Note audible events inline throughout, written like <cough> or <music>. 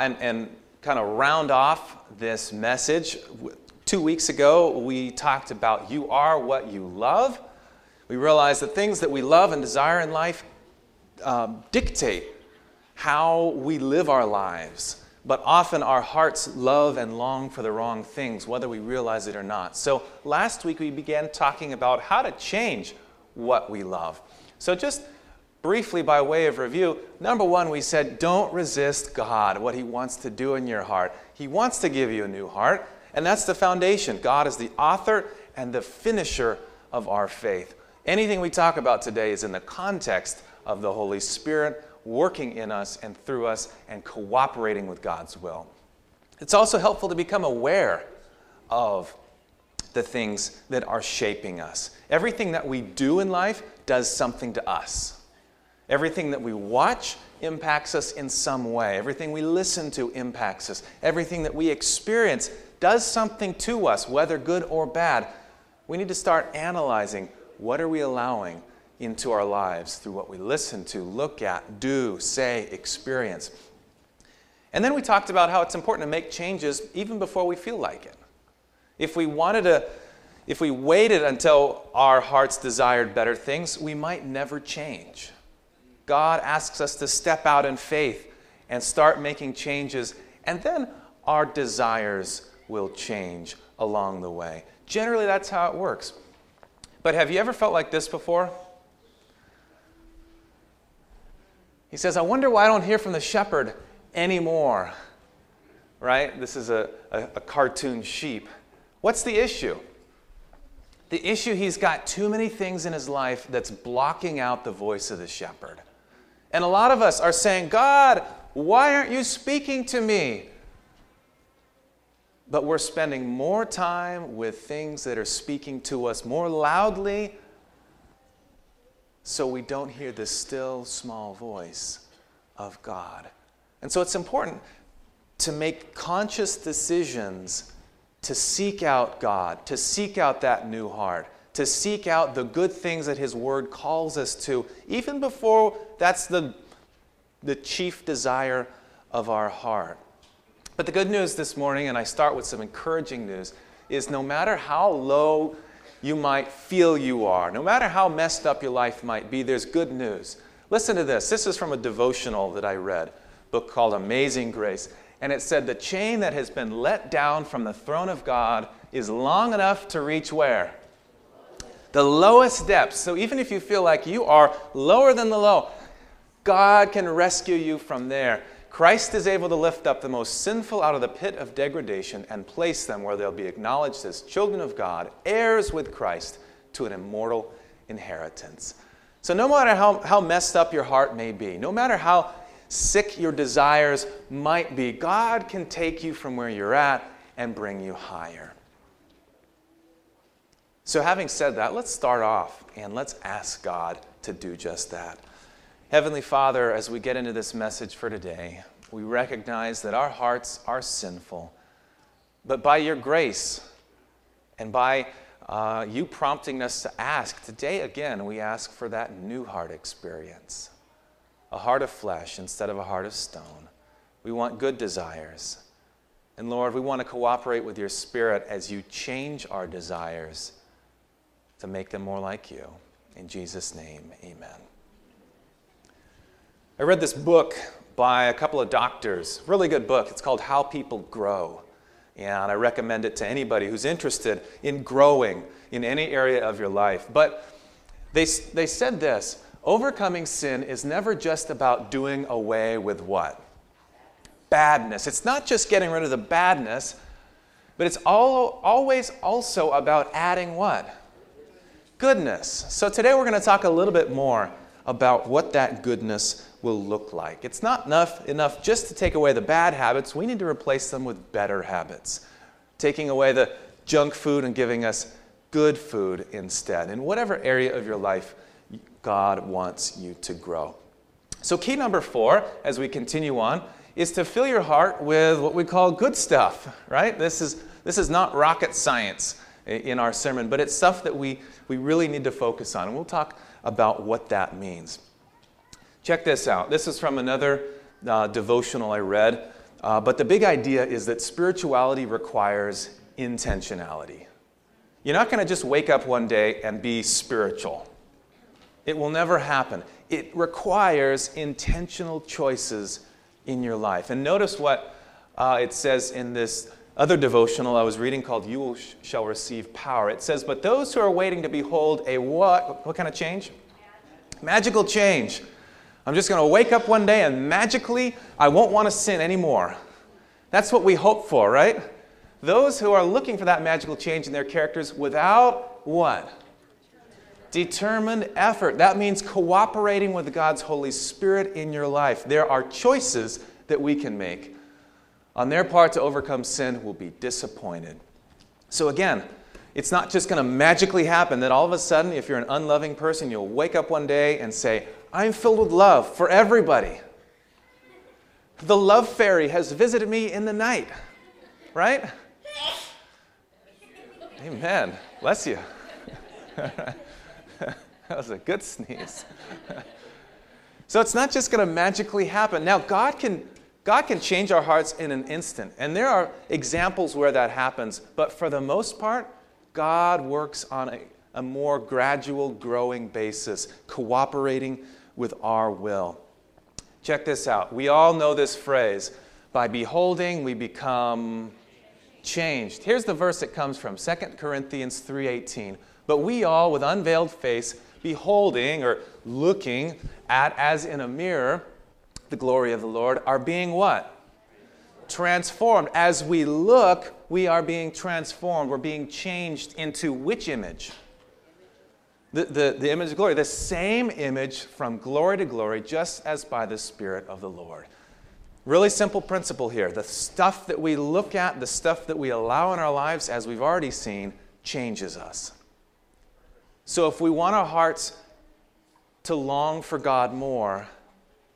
and, and kind of round off this message, two weeks ago we talked about you are what you love. We realized that things that we love and desire in life um, dictate how we live our lives. But often our hearts love and long for the wrong things, whether we realize it or not. So last week we began talking about how to change what we love. So just briefly, by way of review, number one, we said don't resist God, what He wants to do in your heart. He wants to give you a new heart, and that's the foundation. God is the author and the finisher of our faith. Anything we talk about today is in the context of the Holy Spirit working in us and through us and cooperating with God's will. It's also helpful to become aware of the things that are shaping us. Everything that we do in life does something to us. Everything that we watch impacts us in some way. Everything we listen to impacts us. Everything that we experience does something to us, whether good or bad. We need to start analyzing what are we allowing into our lives through what we listen to, look at, do, say, experience. And then we talked about how it's important to make changes even before we feel like it. If we wanted to, if we waited until our hearts desired better things, we might never change. God asks us to step out in faith and start making changes, and then our desires will change along the way. Generally, that's how it works. But have you ever felt like this before? He says, I wonder why I don't hear from the shepherd anymore. Right? This is a, a, a, cartoon sheep. What's the issue? The issue, he's got too many things in his life that's blocking out the voice of the shepherd. And a lot of us are saying, God, why aren't you speaking to me? But we're spending more time with things that are speaking to us more loudly so we don't hear the still small voice of God. And so it's important to make conscious decisions to seek out God, to seek out that new heart, to seek out the good things that His Word calls us to, even before that's the, the chief desire of our heart. But the good news this morning, and I start with some encouraging news, is no matter how low you might feel you are. No matter how messed up your life might be, there's good news. Listen to this. This is from a devotional that I read, book called Amazing Grace. And it said, The chain that has been let down from the throne of God is long enough to reach where? The lowest depths. So even if you feel like you are lower than the low, God can rescue you from there. Christ is able to lift up the most sinful out of the pit of degradation and place them where they'll be acknowledged as children of God, heirs with Christ to an immortal inheritance. So, no matter how, how messed up your heart may be, no matter how sick your desires might be, God can take you from where you're at and bring you higher. So, having said that, let's start off and let's ask God to do just that. Heavenly Father, as we get into this message for today, we recognize that our hearts are sinful. But by your grace and by uh, you prompting us to ask, today again, we ask for that new heart experience a heart of flesh instead of a heart of stone. We want good desires. And Lord, we want to cooperate with your Spirit as you change our desires to make them more like you. In Jesus' name, amen. I read this book by a couple of doctors, really good book. It's called How People Grow. And I recommend it to anybody who's interested in growing in any area of your life. But they, they said this overcoming sin is never just about doing away with what? Badness. It's not just getting rid of the badness, but it's all, always also about adding what? Goodness. So today we're going to talk a little bit more about what that goodness will look like. It's not enough, enough just to take away the bad habits, we need to replace them with better habits. Taking away the junk food and giving us good food instead. In whatever area of your life God wants you to grow. So, key number four, as we continue on, is to fill your heart with what we call good stuff, right? This is, this is not rocket science in our sermon, but it's stuff that we, we really need to focus on. And we'll talk about what that means. Check this out. This is from another uh, devotional I read. Uh, but the big idea is that spirituality requires intentionality. You're not going to just wake up one day and be spiritual. It will never happen. It requires intentional choices in your life. And notice what uh, it says in this other devotional I was reading called You Shall Receive Power. It says, But those who are waiting to behold a what? What kind of change? Magical change. I'm just going to wake up one day and magically I won't want to sin anymore. That's what we hope for, right? Those who are looking for that magical change in their characters without what? Determined effort. That means cooperating with God's Holy Spirit in your life. There are choices that we can make. On their part to overcome sin will be disappointed. So, again, it's not just going to magically happen that all of a sudden, if you're an unloving person, you'll wake up one day and say, I'm filled with love for everybody. The love fairy has visited me in the night, right? Amen. Bless you. <laughs> that was a good sneeze. <laughs> so it's not just going to magically happen. Now, God can, God can change our hearts in an instant. And there are examples where that happens. But for the most part, God works on a, a more gradual, growing basis, cooperating with our will. Check this out. We all know this phrase by beholding, we become changed. Here's the verse it comes from 2 Corinthians 3:18. But we all with unveiled face beholding or looking at as in a mirror the glory of the Lord are being what? Transformed. As we look, we are being transformed. We're being changed into which image? The, the, the image of glory, the same image from glory to glory, just as by the Spirit of the Lord. Really simple principle here. The stuff that we look at, the stuff that we allow in our lives, as we've already seen, changes us. So if we want our hearts to long for God more,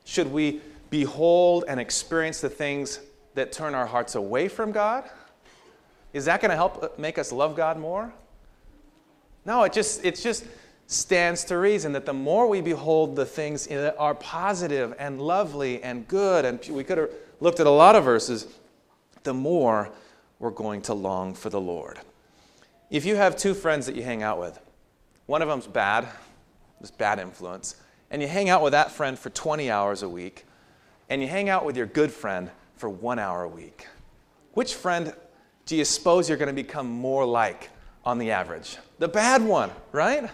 should we behold and experience the things that turn our hearts away from God? Is that going to help uh, make us love God more? No, it just it just stands to reason that the more we behold the things that are positive and lovely and good, and we could have looked at a lot of verses, the more we're going to long for the Lord. If you have two friends that you hang out with, one of them's bad, this bad influence, and you hang out with that friend for 20 hours a week, and you hang out with your good friend for one hour a week, which friend do you suppose you're going to become more like on the average? The bad one, right?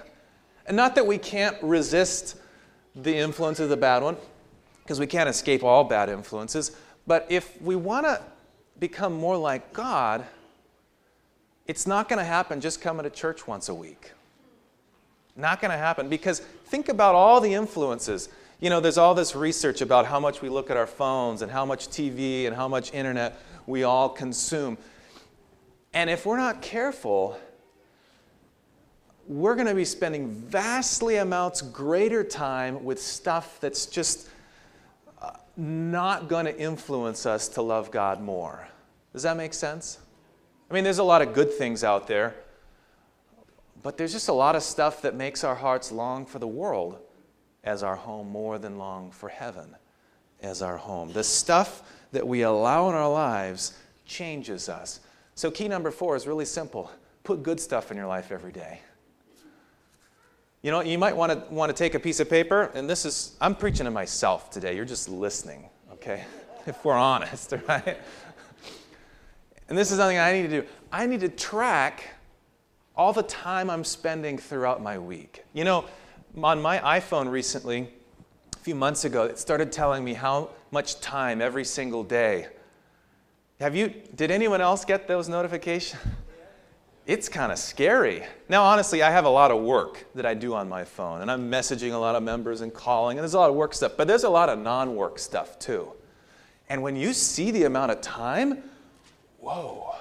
And not that we can't resist the influence of the bad one, because we can't escape all bad influences, but if we want to become more like God, it's not going to happen just coming to church once a week. Not going to happen because think about all the influences. You know, there's all this research about how much we look at our phones and how much TV and how much internet we all consume. And if we're not careful, we're going to be spending vastly amounts greater time with stuff that's just uh, not going to influence us to love God more. Does that make sense? I mean, there's a lot of good things out there, but there's just a lot of stuff that makes our hearts long for the world as our home more than long for heaven as our home. The stuff that we allow in our lives changes us. So, key number four is really simple put good stuff in your life every day. You know, you might want to want to take a piece of paper, and this is I'm preaching to myself today. You're just listening, okay? <laughs> if we're honest, <laughs> right? And this is something I need to do. I need to track all the time I'm spending throughout my week. You know, on my iPhone recently, a few months ago, it started telling me how much time every single day. Have you did anyone else get those notifications? it's kind of scary. Now, honestly, I have a lot of work that I do on my phone, and I'm messaging a lot of members and calling, and there's a lot of work stuff, but there's a lot of non work stuff too. And when you see the amount of time, whoa,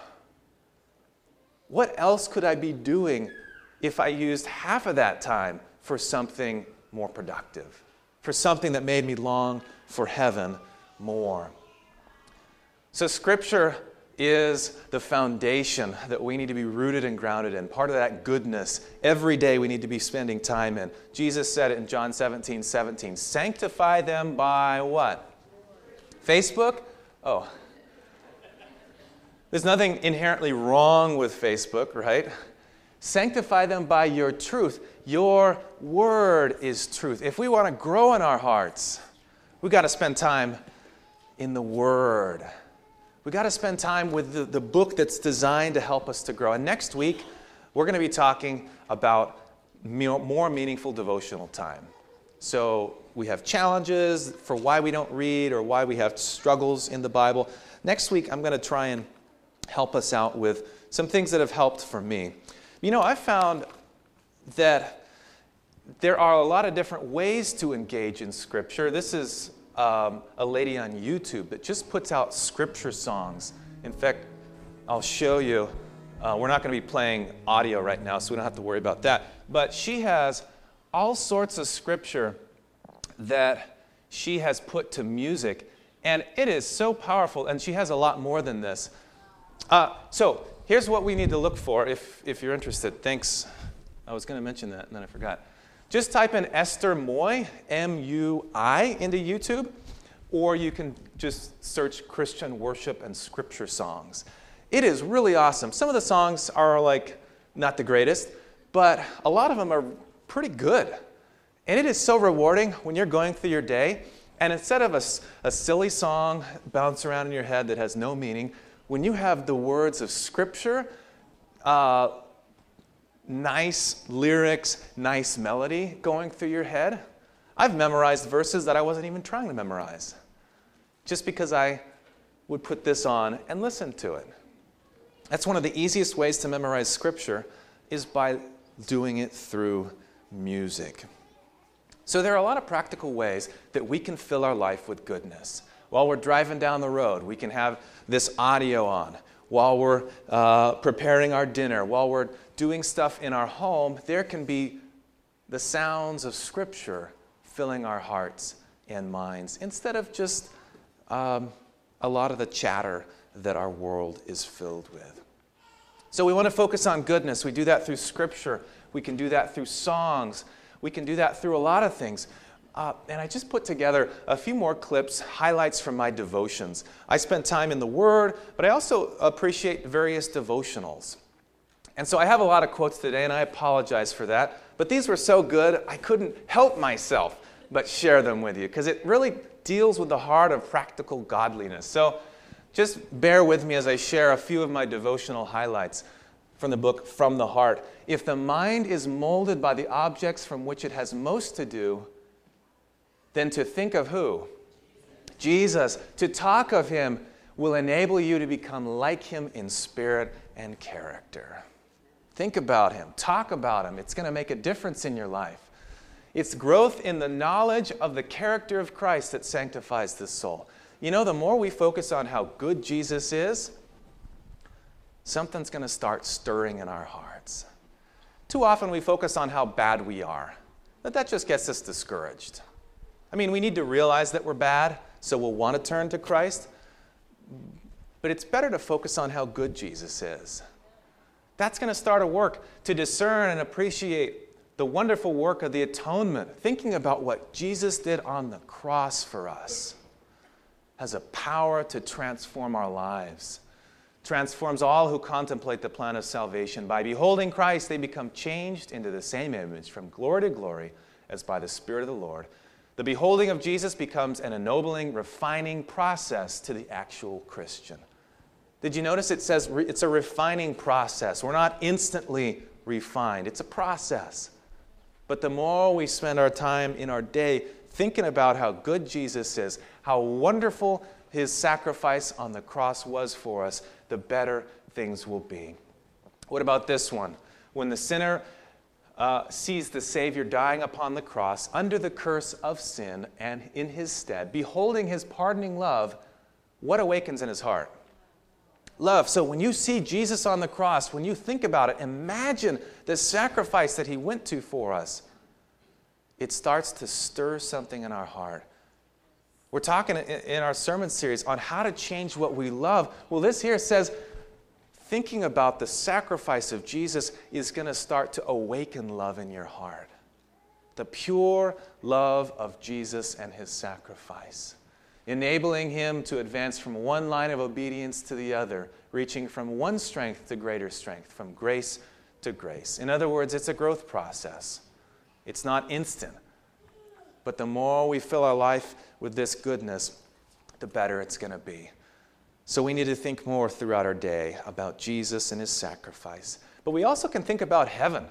what else could I be doing if I used half of that time for something more productive, for something that made me long for heaven more? So, Scripture is the foundation that we need to be rooted and grounded in. Part of that goodness, every day we need to be spending time in. Jesus said it in John 17 17. Sanctify them by what? Facebook? Oh, There's nothing inherently wrong with Facebook, right? Sanctify them by your truth. Your word is truth. If we want to grow in our hearts, we got to spend time in the word. We got to spend time with the, the book that's designed to help us to grow. And next week, we're going to be talking about more meaningful devotional time. So we have challenges for why we don't read or why we have struggles in the Bible. Next week, I'm going to try and help us out with some things that have helped for me. You know, I found that there are a lot of different ways to engage in Scripture. This is um, a lady on YouTube that just puts out Scripture songs. In fact, I'll show you. Uh, we're not going to be playing audio right now, so we don't have to worry about that. But she has all sorts of Scripture that she has put to music, and it is so powerful, and she has a lot more than this. Uh, so, Here's what we need to look for if, if you're interested. Thanks. I was going to mention that and then I forgot. Just type in Esther Mui, M U I, into YouTube, or you can just search Christian worship and scripture songs. It is really awesome. Some of the songs are like not the greatest, but a lot of them are pretty good. And it is so rewarding when you're going through your day, and instead of a, a silly song bounce around in your head that has no meaning, when you have the words of Scripture, uh, nice lyrics, nice melody going through your head, I've memorized verses that I wasn't even trying to memorize just because I would put this on and listen to it. That's one of the easiest ways to memorize Scripture is by doing it through music. So there are a lot of practical ways that we can fill our life with goodness. While we're driving down the road, we can have this audio on, while we're uh, preparing our dinner, while we're doing stuff in our home, there can be the sounds of Scripture filling our hearts and minds instead of just um, a lot of the chatter that our world is filled with. So we want to focus on goodness. We do that through Scripture, we can do that through songs, we can do that through a lot of things. Uh, and I just put together a few more clips, highlights from my devotions. I spent time in the Word, but I also appreciate various devotionals. And so I have a lot of quotes today, and I apologize for that. But these were so good, I couldn't help myself but share them with you because it really deals with the heart of practical godliness. So just bear with me as I share a few of my devotional highlights from the book From the Heart. If the mind is molded by the objects from which it has most to do, then to think of who? Jesus. To talk of him will enable you to become like him in spirit and character. Think about him, talk about him. It's going to make a difference in your life. It's growth in the knowledge of the character of Christ that sanctifies the soul. You know, the more we focus on how good Jesus is, something's going to start stirring in our hearts. Too often we focus on how bad we are, but that just gets us discouraged. I mean, we need to realize that we're bad, so we'll want to turn to Christ. But it's better to focus on how good Jesus is. That's going to start a work to discern and appreciate the wonderful work of the atonement, thinking about what Jesus did on the cross for us has a power to transform our lives. Transforms all who contemplate the plan of salvation. By beholding Christ, they become changed into the same image from glory to glory as by the Spirit of the Lord. The beholding of Jesus becomes an ennobling, refining process to the actual Christian. Did you notice it says re- it's a refining process? We're not instantly refined, it's a process. But the more we spend our time in our day thinking about how good Jesus is, how wonderful his sacrifice on the cross was for us, the better things will be. What about this one? When the sinner uh, sees the Savior dying upon the cross under the curse of sin and in his stead, beholding his pardoning love, what awakens in his heart? Love. So when you see Jesus on the cross, when you think about it, imagine the sacrifice that he went to for us. It starts to stir something in our heart. We're talking in our sermon series on how to change what we love. Well, this here says thinking about the sacrifice of Jesus is going to start to awaken love in your heart. The pure love of Jesus and his sacrifice. enabling him to advance from one line of obedience to the other, reaching from one strength to greater strength, from grace to grace. In other words, it's a growth process. It's not instant. But the more we fill our life with this goodness, the better it's going to be. So we need to think more throughout our day about Jesus and his sacrifice. But we also can think about heaven.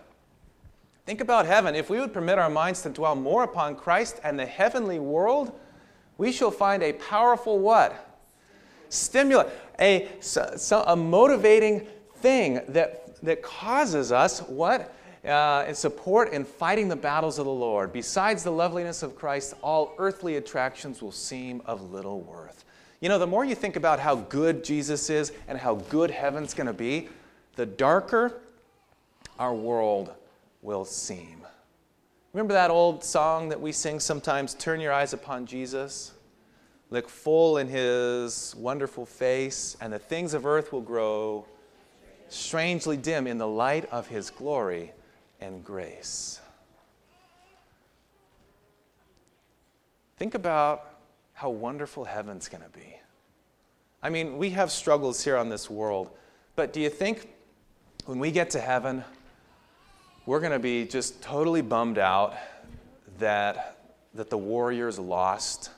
Think about heaven. If we would permit our minds to dwell more upon Christ and the heavenly world, we shall find a powerful what? Stimulant, a, so, a motivating thing that, that causes us what? Uh, in support in fighting the battles of the Lord. Besides the loveliness of Christ, all earthly attractions will seem of little worth. You know, the more you think about how good Jesus is and how good heaven's going to be, the darker our world will seem. Remember that old song that we sing sometimes, Turn Your Eyes Upon Jesus? Look full in his wonderful face, and the things of earth will grow strangely dim in the light of his glory and grace. Think about how wonderful heaven's going to be. I mean, we have struggles here on this world, but do you think when we get to heaven, we're going to be just totally bummed out that, that the Warriors lost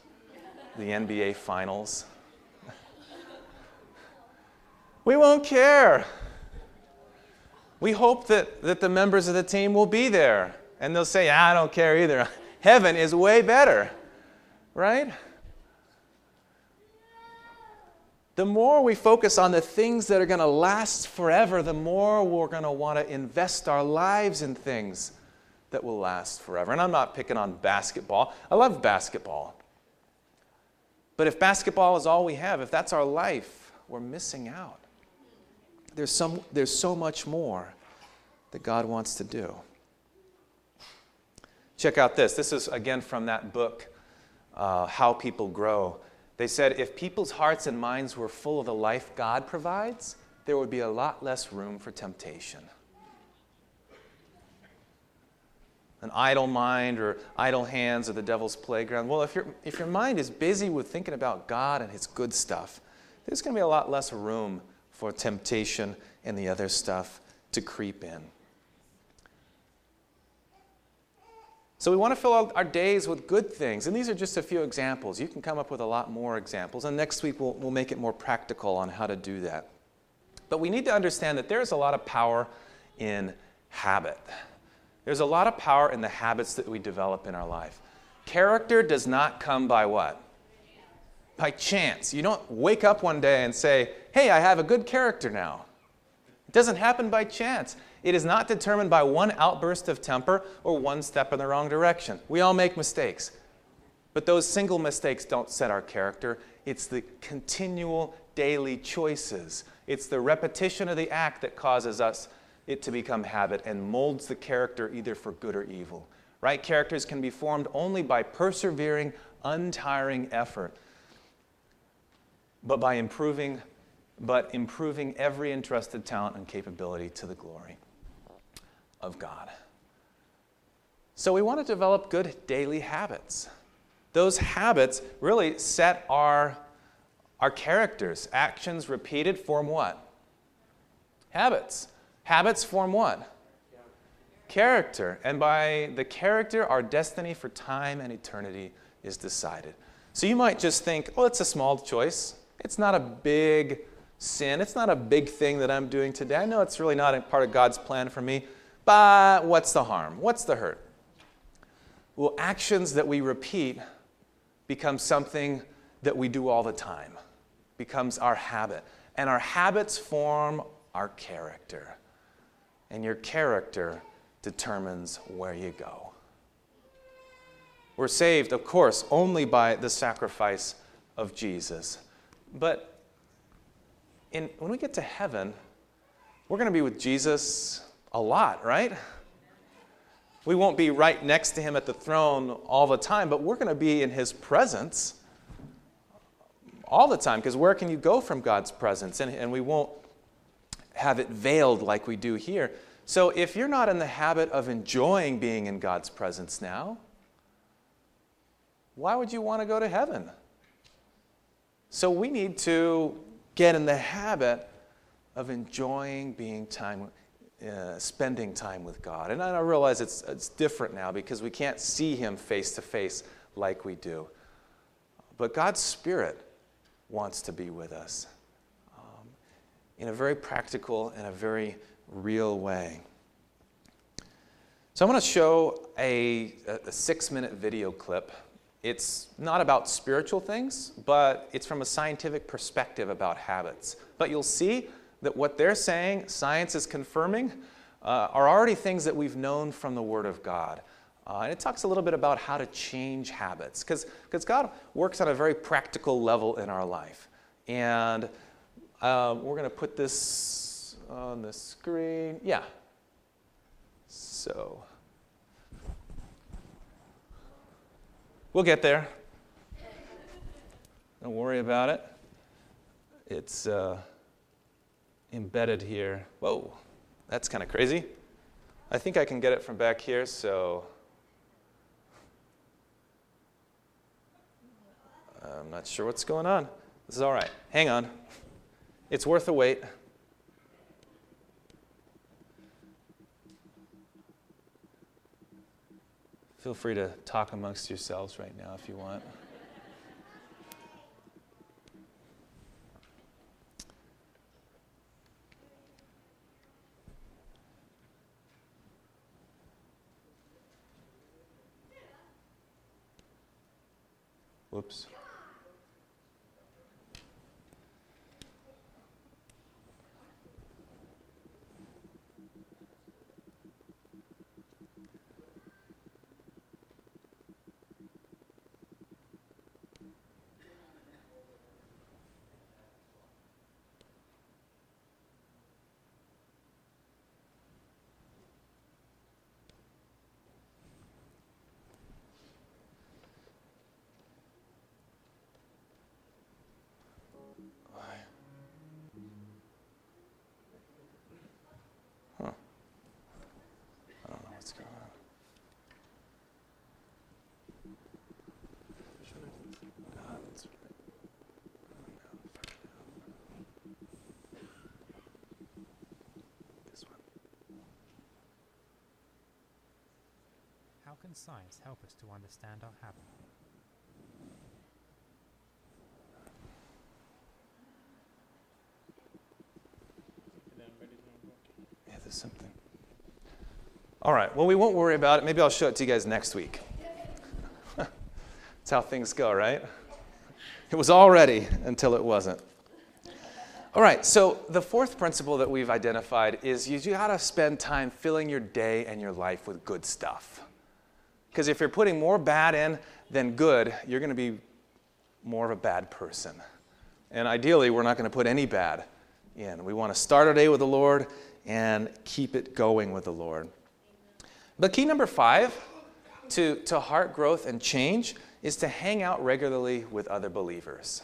the NBA Finals. <laughs> we won't care. We hope that, that the members of the team will be there and they'll say, I don't care either. <laughs> Heaven is way better, right? The more we focus on the things that are going to last forever, the more we're going to want to invest our lives in things that will last forever. And I'm not picking on basketball. I love basketball. But if basketball is all we have, if that's our life, we're missing out. There's, some, there's so much more that God wants to do. Check out this. This is again from that book, uh, How People Grow. They said if people's hearts and minds were full of the life God provides, there would be a lot less room for temptation. An idle mind or idle hands are the devil's playground. Well, if, your if your mind is busy with thinking about God and His good stuff, there's going to be a lot less room for temptation and the other stuff to creep in. So we want to fill our days with good things. And these are just a few examples. You can come up with a lot more examples. And next week we'll, we'll make it more practical on how to do that. But we need to understand that there's a lot of power in habit. There's a lot of power in the habits that we develop in our life. Character does not come by what? By chance. You don't wake up one day and say, hey, I have a good character now. It doesn't happen by chance. It is not determined by one outburst of temper or one step in the wrong direction. We all make mistakes. But those single mistakes don't set our character. It's the continual daily choices. It's the repetition of the act that causes us it to become habit and molds the character either for good or evil. Right characters can be formed only by persevering, untiring effort, but by improving, but improving every entrusted talent and capability to the glory of God. So we want to develop good daily habits. Those habits really set our, our characters. Actions repeated form what? Habits. Habits form what? Character. And by the character, our destiny for time and eternity is decided. So you might just think, oh, it's a small choice. It's not a big sin. It's not a big thing that I'm doing today. I know it's really not a part of God's plan for me. But what's the harm? What's the hurt? Well, actions that we repeat become something that we do all the time, becomes our habit. And our habits form our character. And your character determines where you go. We're saved, of course, only by the sacrifice of Jesus. But in, when we get to heaven, we're going to be with Jesus a lot, right? We won't be right next to him at the throne all the time, but we're going to be in his presence all the time because where can you go from God's presence? And, and we won't have it veiled like we do here. So if you're not in the habit of enjoying being in God's presence now, why would you want to go to heaven? So we need to get in the habit of enjoying being time, uh, spending time with God. And I realize it's, it's different now because we can't see Him face to face like we do. But God's Spirit wants to be with us um, in a very practical and a very real way. So I'm going to show a, a six minute video clip. It's not about spiritual things, but it's from a scientific perspective about habits. But you'll see that what they're saying, science is confirming, uh, are already things that we've known from the Word of God. Uh, and it talks a little bit about how to change habits, because God works on a very practical level in our life. And uh, we're going to put this on the screen. Yeah. So we'll get there. Don't worry about it. It's. Uh, embedded here. Whoa, that's kind of crazy. I think I can get it from back here, so I'm not sure what's going on. This is all right. Hang on. It's worth a wait. Feel free to talk amongst yourselves right now if you want. Whoops. How can science help us to understand our habit? Yeah, there's something. All right, well, we won't worry about it. Maybe I'll show it to you guys next week. That's how things go, right? It was all ready until it wasn't. All right, so the fourth principle that we've identified is you got to spend time filling your day and your life with good stuff. Because if you're putting more bad in than good, you're going to be more of a bad person. And ideally, we're not going to put any bad in. We want to start our day with the Lord and keep it going with the Lord. But key number five to, to heart growth and change is to hang out regularly with other believers.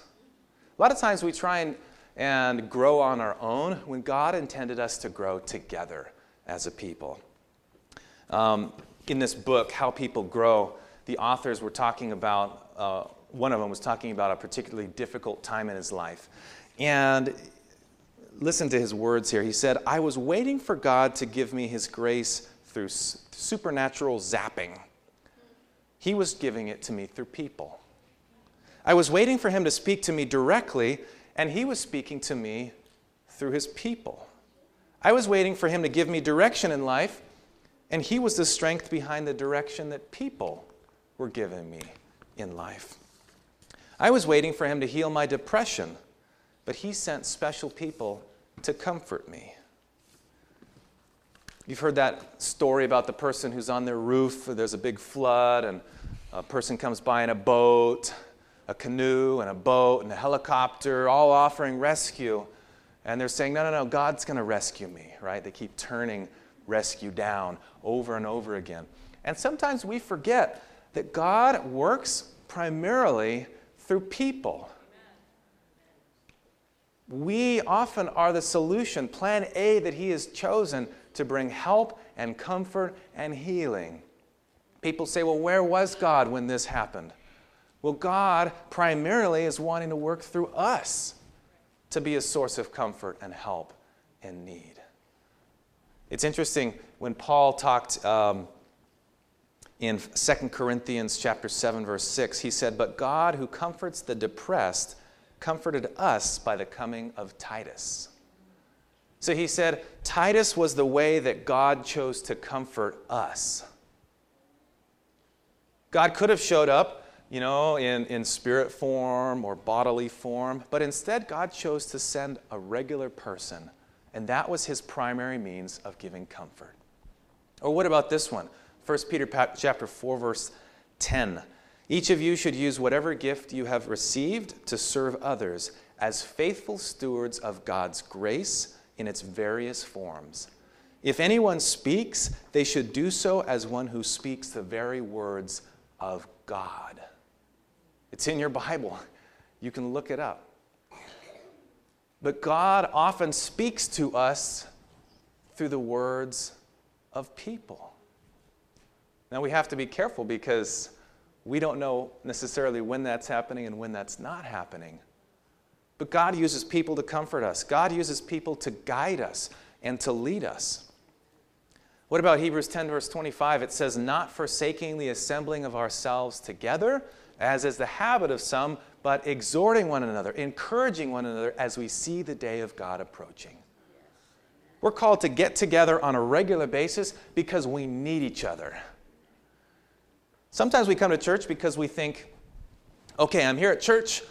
A lot of times we try and, and grow on our own when God intended us to grow together as a people. Um, in this book, How People Grow, the authors were talking about, uh, one of them was talking about a particularly difficult time in his life. And listen to his words here. He said, I was waiting for God to give me his grace through supernatural zapping. He was giving it to me through people. I was waiting for him to speak to me directly, and he was speaking to me through his people. I was waiting for him to give me direction in life, and He was the strength behind the direction that people were giving me in life. I was waiting for Him to heal my depression, but He sent special people to comfort me. You've heard that story about the person who's on their roof, there's a big flood, and a person comes by in a boat, a canoe, and a boat, and a helicopter, all offering rescue. And they're saying, No, no, no, God's going to rescue me, right? They keep turning rescue down over and over again. And sometimes we forget that God works primarily through people. We often are the solution, plan A that He has chosen to bring help and comfort and healing. People say, well, where was God when this happened? Well, God primarily is wanting to work through us to be a source of comfort and help in need. It's interesting when Paul talked um, in 2 Corinthians chapter 7 verse 6, he said, "But God who comforts the depressed comforted us by the coming of Titus." So he said, Titus was the way that God chose to comfort us. God could have showed up, you know, in, in spirit form or bodily form, but instead God chose to send a regular person, and that was his primary means of giving comfort. Or what about this one? 1 Peter chapter 4 verse 10. Each of you should use whatever gift you have received to serve others as faithful stewards of God's grace in its various forms. If anyone speaks, they should do so as one who speaks the very words of God. It's in your Bible. You can look it up. But God often speaks to us through the words of people. Now we have to be careful because we don't know necessarily when that's happening and when that's not happening. But God uses people to comfort us, God uses people to guide us and to lead us. What about Hebrews 10, verse 25? It says, Not forsaking the assembling of ourselves together, as is the habit of some, but exhorting one another, encouraging one another as we see the day of God approaching. We're called to get together on a regular basis because we need each other. Sometimes we come to church because we think, okay, I'm here at church,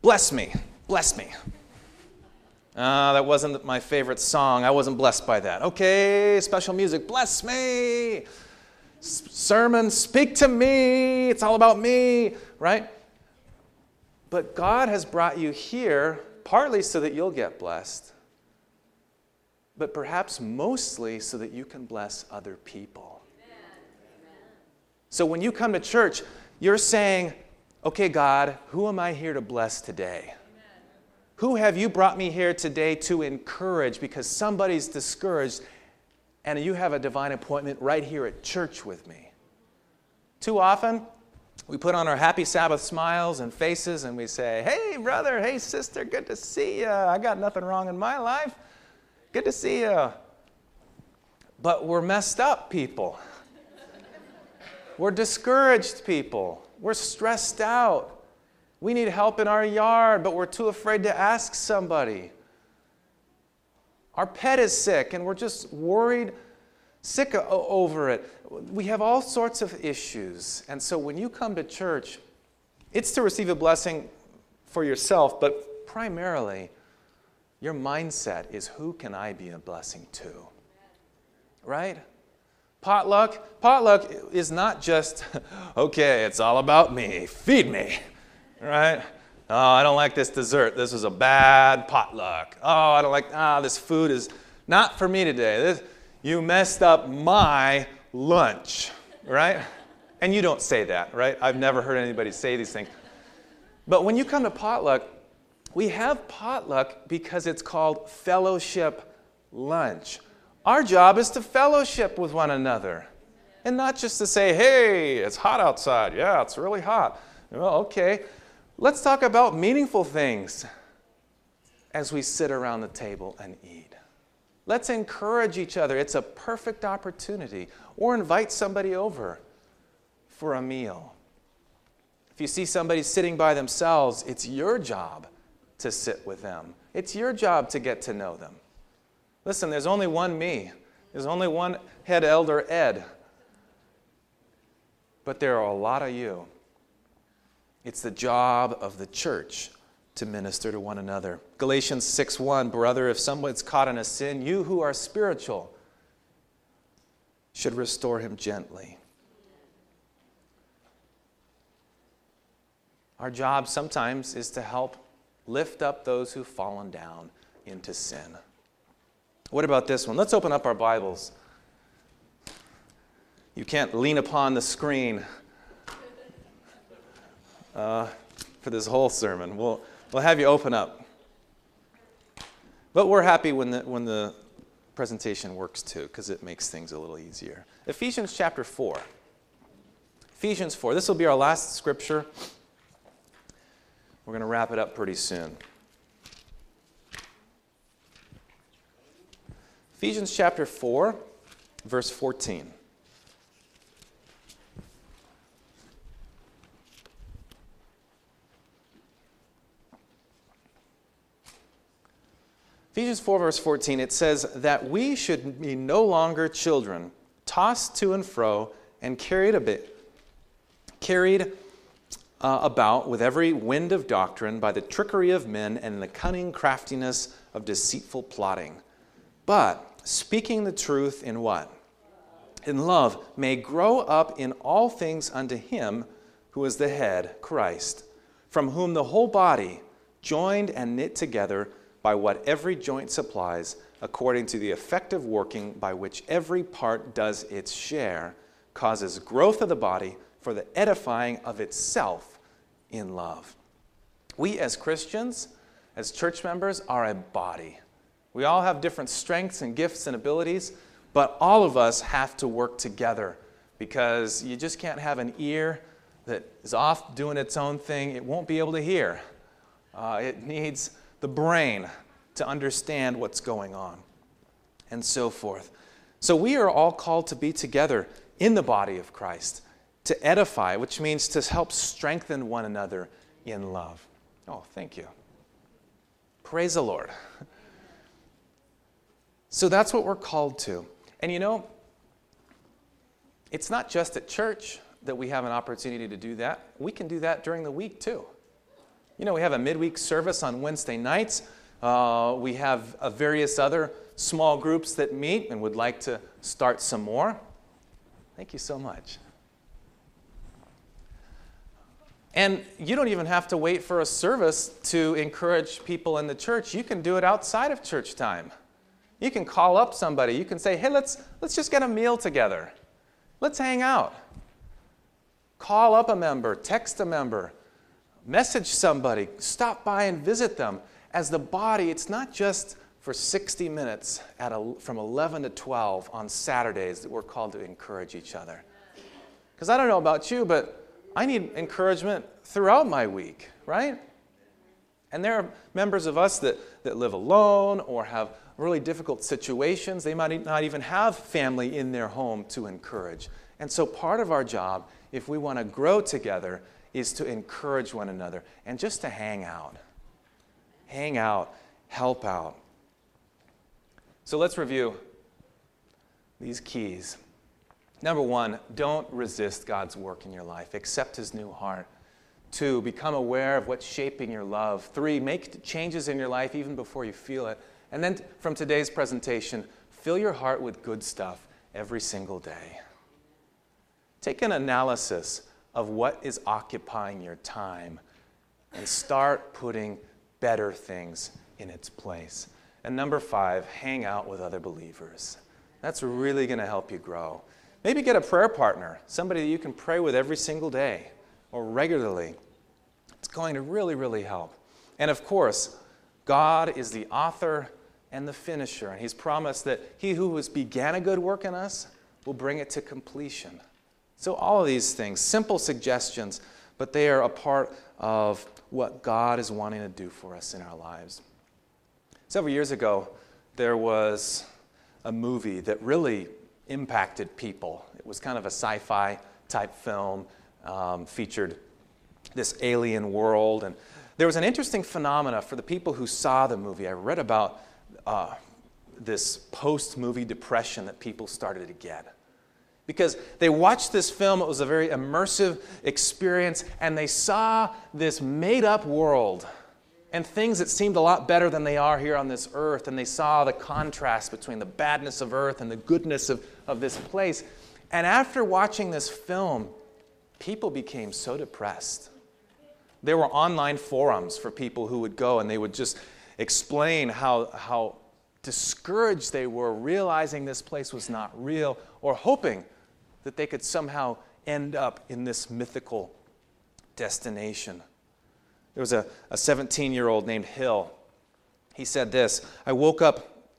bless me, bless me. Uh, that wasn't my favorite song. I wasn't blessed by that. Okay, special music, bless me. S- sermon, speak to me. It's all about me, right? But God has brought you here partly so that you'll get blessed, but perhaps mostly so that you can bless other people. So when you come to church, you're saying, okay, God, who am I here to bless today? Who have you brought me here today to encourage because somebody's discouraged and you have a divine appointment right here at church with me? Too often, we put on our happy Sabbath smiles and faces and we say, Hey, brother, hey, sister, good to see you. I got nothing wrong in my life. Good to see you. But we're messed up people. we're discouraged people. We're stressed out. We need help in our yard, but we're too afraid to ask somebody. Our pet is sick and we're just worried, sick over it. We have all sorts of issues. And so when you come to church, it's to receive a blessing for yourself, but primarily, your mindset is who can I be a blessing to? Right? Potluck, potluck is not just, <laughs> okay, it's all about me, feed me right? Oh, I don't like this dessert. This was a bad potluck. Oh, I don't like, ah, this food is not for me today. This, you messed up my lunch, right? And you don't say that, right? I've never heard anybody say these things. But when you come to potluck, we have potluck because it's called fellowship lunch. Our job is to fellowship with one another and not just to say, hey, it's hot outside. Yeah, it's really hot. Well, okay. Let's talk about meaningful things as we sit around the table and eat. Let's encourage each other. It's a perfect opportunity. Or invite somebody over for a meal. If you see somebody sitting by themselves, it's your job to sit with them. It's your job to get to know them. Listen, there's only one me, there's only one head elder, Ed. But there are a lot of you. It's the job of the church to minister to one another. Galatians 6:1 Brother, if someone's caught in a sin, you who are spiritual should restore him gently. Our job sometimes is to help lift up those who've fallen down into sin. What about this one? Let's open up our Bibles. You can't lean upon the screen uh, for this whole sermon. We'll, we'll have you open up. But we're happy when the, when the presentation works too, because it makes things a little easier. Ephesians chapter 4. Ephesians 4. This will be our last scripture We're going to wrap it up pretty soon. Ephesians chapter 4, verse 14. Ephesians 4, verse 14, it says that we should be no longer children, tossed to and fro and carried a bit, carried uh, about with every wind of doctrine by the trickery of men and the cunning craftiness of deceitful plotting. But speaking the truth in what? In love, may grow up in all things unto him who is the head, Christ, from whom the whole body, joined and knit together, by what every joint supplies, according to the effective working by which every part does its share, causes growth of the body for the edifying of itself in love. We as Christians, as church members, are a body. We all have different strengths and gifts and abilities, but all of us have to work together because you just can't have an ear that is off doing its own thing. It won't be able to hear. Uh, it needs the brain to understand what's going on, and so forth. So we are all called to be together in the body of Christ, to edify, which means to help strengthen one another in love. Oh, thank you. Praise the Lord. So that's what we're called to. And you know, it's not just at church that we have an opportunity to do that. We can do that during the week too. You know, we have a midweek service on Wednesday nights. Uh, we have uh, various other small groups that meet and would like to start some more. Thank you so much. And you don't even have to wait for a service to encourage people in the church. You can do it outside of church time. You can call up somebody. You can say, hey, let's, let's just get a meal together. Let's hang out. Call up a member, text a member, message somebody, stop by and visit them as the body, it's not just for 60 minutes at a, from 11 to 12 on Saturdays that we're called to encourage each other. Because I don't know about you, but I need encouragement throughout my week, right? And there are members of us that, that live alone or have really difficult situations. They might not even have family in their home to encourage. And so, part of our job, if we want to grow together, is to encourage one another and just to hang out hang out, help out. So let's review these keys. Number one, don't resist God's work in your life. Accept His new heart. Two, become aware of what's shaping your love. Three, make changes in your life even before you feel it. And then from today's presentation, fill your heart with good stuff every single day. Take an analysis of what is occupying your time and start putting better things in its place. And number five, hang out with other believers. That's really going to help you grow. Maybe get a prayer partner, somebody that you can pray with every single day or regularly. It's going to really, really help. And of course, God is the author and the finisher, and He's promised that He who has began a good work in us will bring it to completion. So, all of these things, simple suggestions, but they are a part of what God is wanting to do for us in our lives. Several years ago, there was a movie that really impacted people. It was kind of a sci fi type film, um, featured this alien world. And there was an interesting phenomena for the people who saw the movie. I read about uh, this post movie depression that people started to get because they watched this film. It was a very immersive experience, and they saw this made up world and things that seemed a lot better than they are here on this earth. And they saw the contrast between the badness of earth and the goodness of, of this place. And after watching this film, people became so depressed. There were online forums for people who would go and they would just explain how, how discouraged they were, realizing this place was not real, or hoping that they could somehow end up in this mythical destination. There was a 17 year old named Hill. He said this I woke up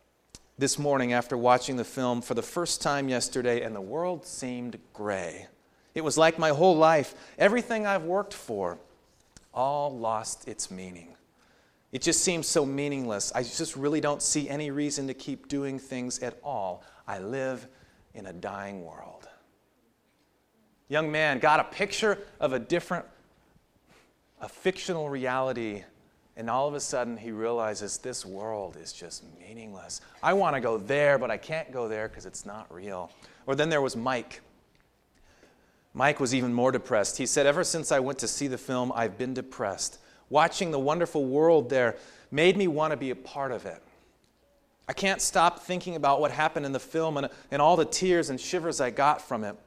this morning after watching the film for the first time yesterday, and the world seemed gray. It was like my whole life, everything I've worked for, all lost its meaning. It just seems so meaningless. I just really don't see any reason to keep doing things at all. I live in a dying world. Young man got a picture of a different, a fictional reality, and all of a sudden he realizes this world is just meaningless. I want to go there, but I can't go there because it's not real. Or then there was Mike. Mike was even more depressed. He said, Ever since I went to see the film, I've been depressed. Watching the wonderful world there made me want to be a part of it. I can't stop thinking about what happened in the film and, and all the tears and shivers I got from it.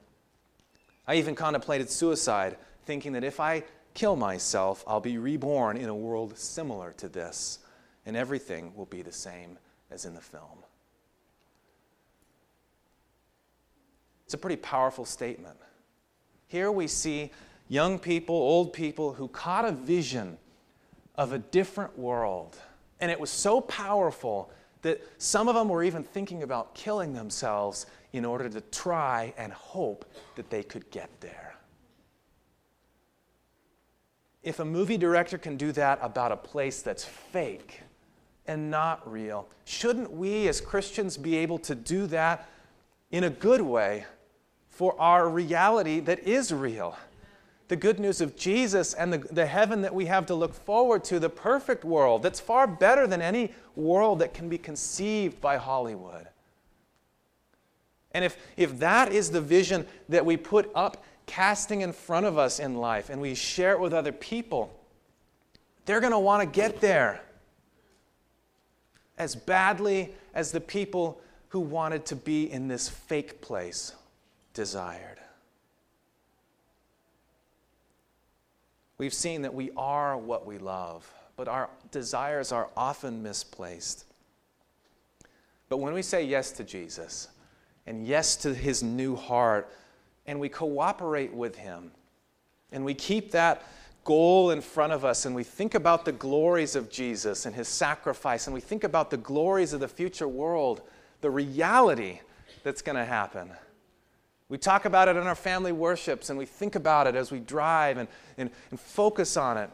I even contemplated suicide, thinking that if I kill myself, I'll be reborn in a world similar to this, and everything will be the same as in the film. It's a pretty powerful statement. Here we see young people, old people who caught a vision of a different world. And it was so powerful that some of them were even thinking about killing themselves in order to try and hope that they could get there. If a movie director can do that about a place that's fake and not real, shouldn't we as Christians be able to do that in a good way for our reality that is real? the good news of Jesus and the, the heaven that we have to look forward to, the perfect world that's far better than any world that can be conceived by Hollywood. And if, if that is the vision that we put up, casting in front of us in life, and we share it with other people, they're going to want to get there as badly as the people who wanted to be in this fake place desired. We've seen that we are what we love, but our desires are often misplaced. But when we say yes to Jesus and yes to his new heart, and we cooperate with him, and we keep that goal in front of us, and we think about the glories of Jesus and his sacrifice, and we think about the glories of the future world, the reality that's going to happen. We talk about it in our family worships and we think about it as we drive and, and, and focus on it.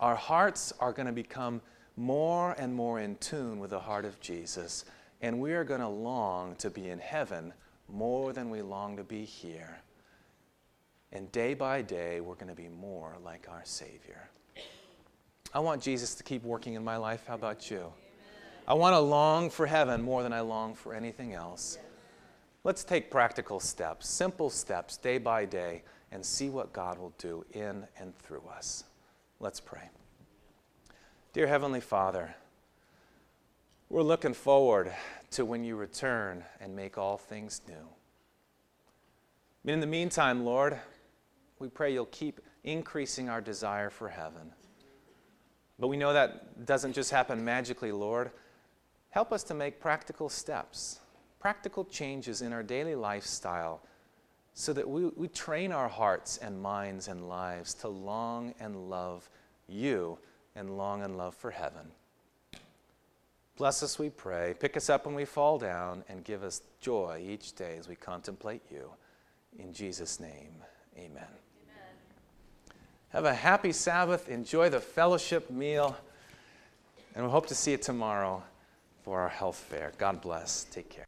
Our hearts are going to become more and more in tune with the heart of Jesus, and we are going to long to be in heaven more than we long to be here. And day by day, we're going to be more like our Savior. I want Jesus to keep working in my life. How about you? I want to long for heaven more than I long for anything else. Let's take practical steps, simple steps, day by day, and see what God will do in and through us. Let's pray. Dear Heavenly Father, we're looking forward to when you return and make all things new. in the meantime, Lord, we pray you'll keep increasing our desire for heaven. But we know that doesn't just happen magically, Lord. Help us to make practical steps practical changes in our daily lifestyle so that we, we train our hearts and minds and lives to long and love you and long and love for heaven. Bless us, we pray. Pick us up when we fall down and give us joy each day as we contemplate you. In Jesus' name, amen. amen. Have a happy Sabbath. Enjoy the fellowship meal. And we hope to see you tomorrow for our health fair. God bless. Take care.